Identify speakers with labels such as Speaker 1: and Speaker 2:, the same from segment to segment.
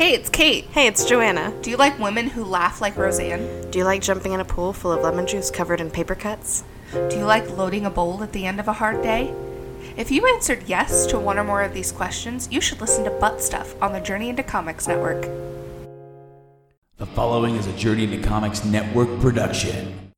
Speaker 1: Hey, it's Kate.
Speaker 2: Hey, it's Joanna.
Speaker 1: Do you like women who laugh like Roseanne?
Speaker 2: Do you like jumping in a pool full of lemon juice covered in paper cuts?
Speaker 1: Do you like loading a bowl at the end of a hard day? If you answered yes to one or more of these questions, you should listen to Butt Stuff on the Journey into Comics Network.
Speaker 3: The following is a Journey into Comics Network production.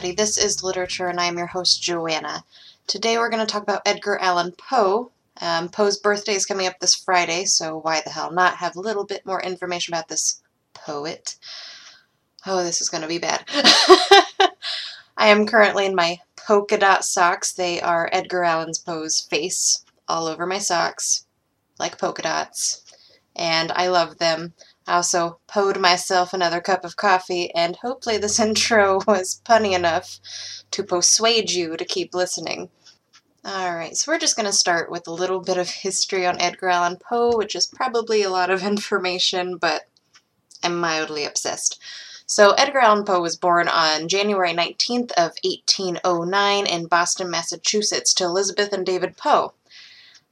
Speaker 4: Everybody. This is Literature, and I'm your host, Joanna. Today we're going to talk about Edgar Allan Poe. Um, Poe's birthday is coming up this Friday, so why the hell not have a little bit more information about this poet? Oh, this is going to be bad. I am currently in my polka dot socks. They are Edgar Allan Poe's face all over my socks, like polka dots, and I love them. I also poured myself another cup of coffee, and hopefully, this intro was punny enough to persuade you to keep listening. Alright, so we're just going to start with a little bit of history on Edgar Allan Poe, which is probably a lot of information, but I'm mildly obsessed. So, Edgar Allan Poe was born on January 19th of 1809 in Boston, Massachusetts, to Elizabeth and David Poe.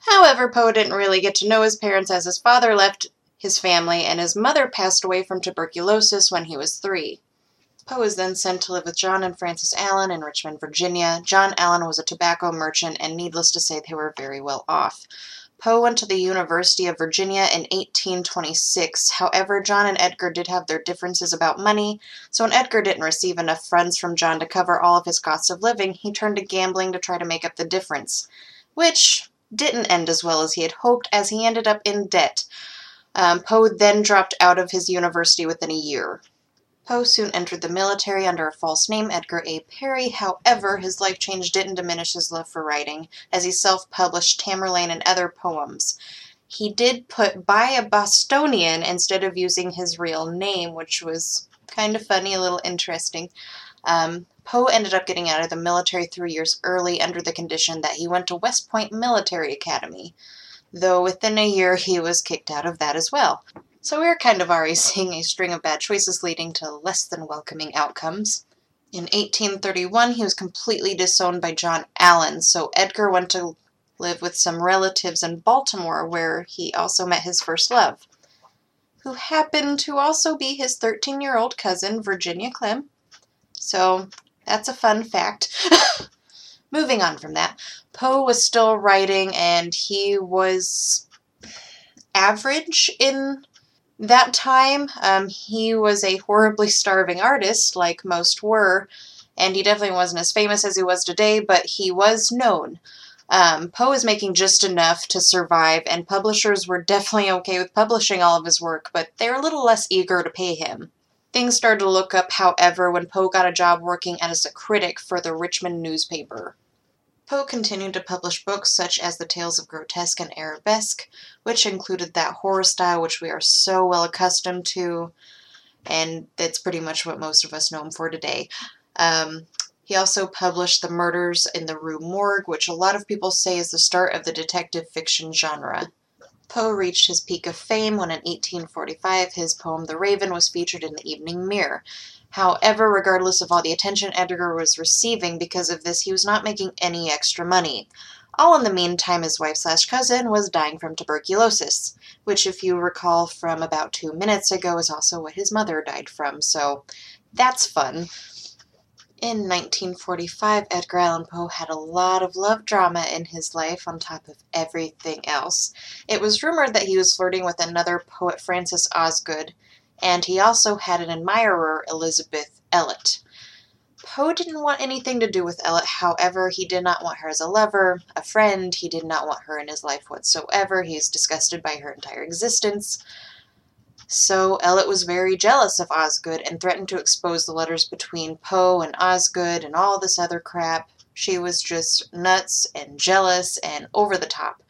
Speaker 4: However, Poe didn't really get to know his parents as his father left his family, and his mother passed away from tuberculosis when he was three. Poe was then sent to live with John and Frances Allan in Richmond, Virginia. John Allan was a tobacco merchant, and needless to say, they were very well off. Poe went to the University of Virginia in 1826. However, John and Edgar did have their differences about money, so when Edgar didn't receive enough funds from John to cover all of his costs of living, he turned to gambling to try to make up the difference, which didn't end as well as he had hoped, as he ended up in debt. Um, Poe then dropped out of his university within a year. Poe soon entered the military under a false name, Edgar A. Perry. However, his life change didn't diminish his love for writing, as he self published Tamerlane and other poems. He did put by a Bostonian instead of using his real name, which was kind of funny, a little interesting. Um, Poe ended up getting out of the military three years early under the condition that he went to West Point Military Academy though within a year he was kicked out of that as well. So we're kind of already seeing a string of bad choices leading to less than welcoming outcomes. In 1831, he was completely disowned by John Allan, so Edgar went to live with some relatives in Baltimore, where he also met his first love, who happened to also be his 13 year old cousin, Virginia Clemm. So that's a fun fact. Moving on from that, Poe was still writing and he was average in that time. Um, he was a horribly starving artist, like most were, and he definitely wasn't as famous as he was today, but he was known. Um, Poe was making just enough to survive, and publishers were definitely okay with publishing all of his work, but they were a little less eager to pay him. Things started to look up, however, when Poe got a job working as a critic for the Richmond newspaper. Poe continued to publish books such as The Tales of Grotesque and Arabesque, which included that horror style which we are so well accustomed to, and that's pretty much what most of us know him for today. Um, he also published The Murders in the Rue Morgue, which a lot of people say is the start of the detective fiction genre. Poe reached his peak of fame when in 1845 his poem The Raven was featured in the Evening Mirror. However, regardless of all the attention Edgar was receiving because of this, he was not making any extra money. All in the meantime, his wife slash cousin was dying from tuberculosis, which, if you recall from about two minutes ago, is also what his mother died from, so that's fun. In 1945, Edgar Allan Poe had a lot of love drama in his life on top of everything else. It was rumored that he was flirting with another poet, Frances Osgood, and he also had an admirer, Elizabeth Ellet. Poe didn't want anything to do with Ellet, however, he did not want her as a lover, a friend, he did not want her in his life whatsoever. He is disgusted by her entire existence. So Ellet was very jealous of Osgood and threatened to expose the letters between Poe and Osgood and all this other crap. She was just nuts and jealous and over the top.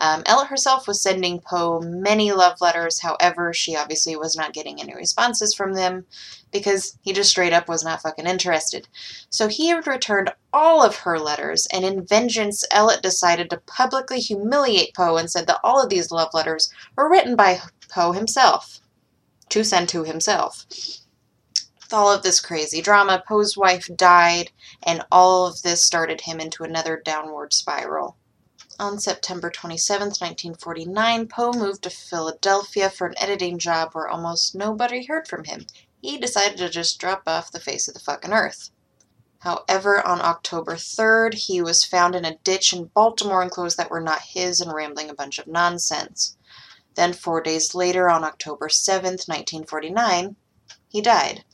Speaker 4: Um, Ella herself was sending Poe many love letters, however, she obviously was not getting any responses from them because he just straight up was not fucking interested. So he returned all of her letters, and in vengeance, Ellet decided to publicly humiliate Poe and said that all of these love letters were written by Poe himself to send to himself. With all of this crazy drama, Poe's wife died, and all of this started him into another downward spiral. On September 27, 1949, Poe moved to Philadelphia for an editing job where almost nobody heard from him. He decided to just drop off the face of the fucking earth. However, on October 3rd, he was found in a ditch in Baltimore in clothes that were not his and rambling a bunch of nonsense. Then, four days later, on October 7th, 1949, he died.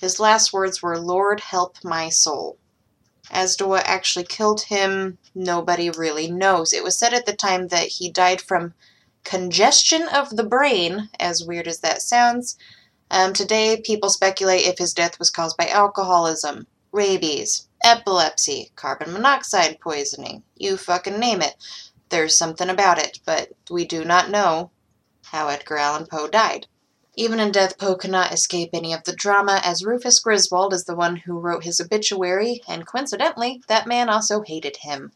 Speaker 4: His last words were, Lord, help my soul. As to what actually killed him, nobody really knows. It was said at the time that he died from congestion of the brain, as weird as that sounds. Um, today, people speculate if his death was caused by alcoholism, rabies, epilepsy, carbon monoxide poisoning, you fucking name it. There's something about it, but we do not know how Edgar Allan Poe died. Even in death, Poe cannot escape any of the drama, as Rufus Griswold is the one who wrote his obituary, and coincidentally, that man also hated him.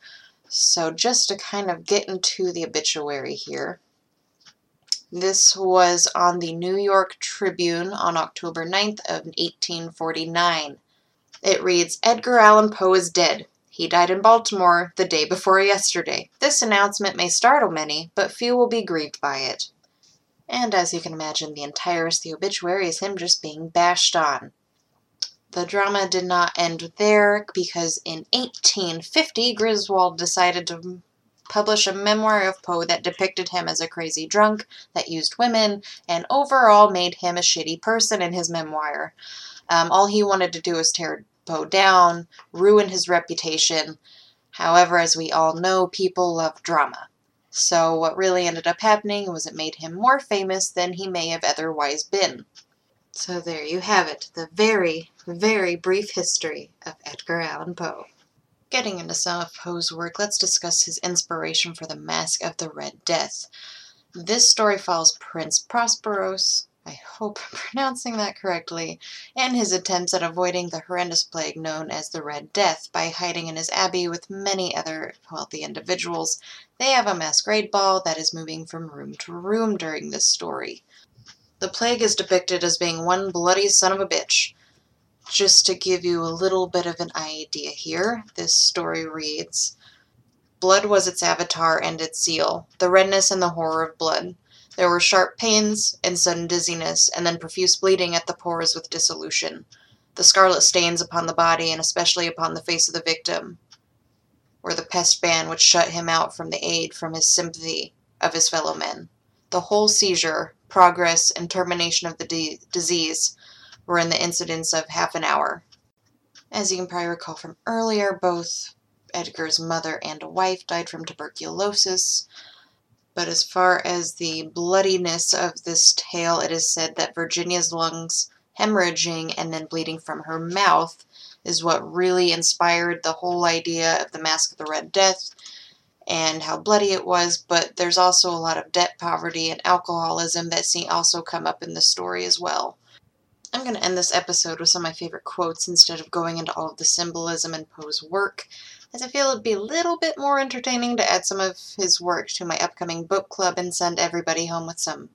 Speaker 4: So, just to kind of get into the obituary here, this was on the New York Tribune on October 9th of 1849. It reads, Edgar Allan Poe is dead. He died in Baltimore the day before yesterday. This announcement may startle many, but few will be grieved by it. And as you can imagine, the entire the obituary is him just being bashed on. The drama did not end there because in 1850, Griswold decided to publish a memoir of Poe that depicted him as a crazy drunk that used women and overall made him a shitty person in his memoir. Um, all he wanted to do was tear Poe down, ruin his reputation. However, as we all know, people love drama. So, what really ended up happening was it made him more famous than he may have otherwise been. So, there you have it the very, very brief history of Edgar Allan Poe. Getting into some of Poe's work, let's discuss his inspiration for the Masque of the Red Death. This story follows Prince Prosperos, I hope I'm pronouncing that correctly, and his attempts at avoiding the horrendous plague known as the Red Death by hiding in his abbey with many other wealthy individuals. They have a masquerade ball that is moving from room to room during this story. The plague is depicted as being one bloody son of a bitch. Just to give you a little bit of an idea here, this story reads Blood was its avatar and its seal, the redness and the horror of blood. There were sharp pains and sudden dizziness, and then profuse bleeding at the pores with dissolution. The scarlet stains upon the body, and especially upon the face of the victim, were the pest ban which shut him out from the aid from his sympathy of his fellow men. The whole seizure, progress, and termination of the disease were in the incidence of half an hour. As you can probably recall from earlier, both Edgar's mother and wife died from tuberculosis. But as far as the bloodiness of this tale, it is said that Virginia's lungs hemorrhaging and then bleeding from her mouth is what really inspired the whole idea of the Masque of the Red Death and how bloody it was. But there's also a lot of debt poverty and alcoholism that seem also come up in the story as well. I'm going to end this episode with some of my favorite quotes instead of going into all of the symbolism in Poe's work, as I feel it'd be a little bit more entertaining to add some of his work to my upcoming book club and send everybody home with some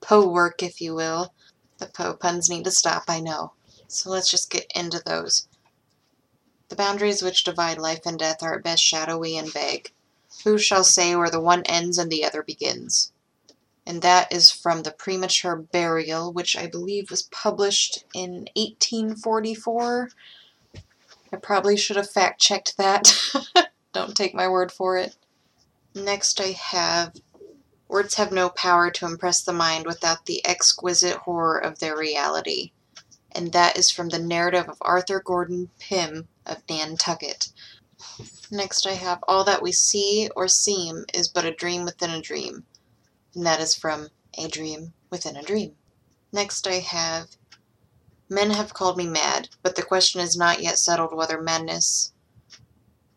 Speaker 4: Poe work, if you will. The Poe puns need to stop, I know. So let's just get into those. The boundaries which divide life and death are at best shadowy and vague. Who shall say where the one ends and the other begins? and that is from The Premature Burial, which I believe was published in 1844. I probably should have fact checked that. Don't take my word for it. Next, I have Words have no power to impress the mind without the exquisite horror of their reality. And that is from the narrative of Arthur Gordon Pym of Nantucket. Next, I have All that we see or seem is but a dream within a dream and that is from A Dream Within a Dream. Next, I have Men have called me mad, but the question is not yet settled whether madness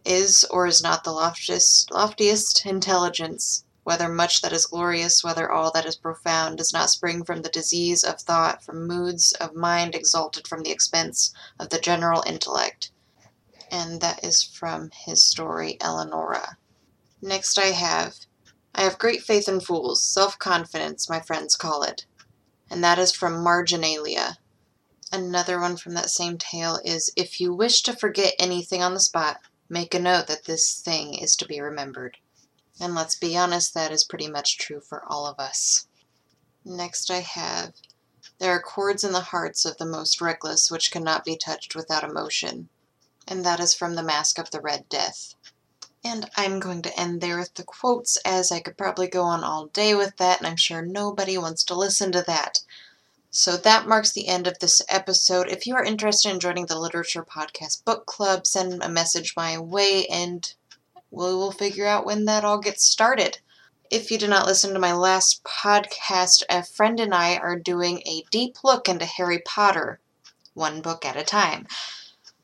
Speaker 4: is or is not the loftiest, loftiest intelligence, whether much that is glorious, whether all that is profound, does not spring from the disease of thought, from moods of mind exalted from the expense of the general intellect. And that is from his story, Eleonora. Next, I have I have great faith in fools, self confidence, my friends call it. And that is from Marginalia. Another one from that same tale is If you wish to forget anything on the spot, make a note that this thing is to be remembered. And let's be honest, that is pretty much true for all of us. Next, I have There are chords in the hearts of the most reckless which cannot be touched without emotion. And that is from The Masque of the Red Death. And I'm going to end there with the quotes, as I could probably go on all day with that, and I'm sure nobody wants to listen to that. So that marks the end of this episode. If you are interested in joining the Literature Podcast Book Club, send a message my way and we will figure out when that all gets started. If you did not listen to my last podcast, a friend and I are doing a deep look into Harry Potter, one book at a time.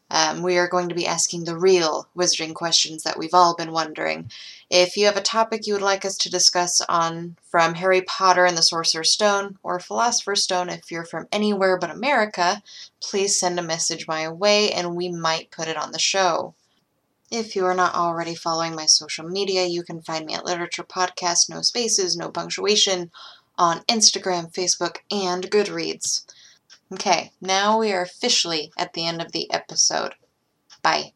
Speaker 4: Um, we are going to be asking the real wizarding questions that we've all been wondering. If you have a topic you would like us to discuss on from Harry Potter and the Sorcerer's Stone or Philosopher's Stone, if you're from anywhere but America, please send a message my way and we might put it on the show. If you are not already following my social media, you can find me at Literature Podcast, no spaces, no punctuation, on Instagram, Facebook, and Goodreads. Okay, now we are officially at the end of the episode. Bye.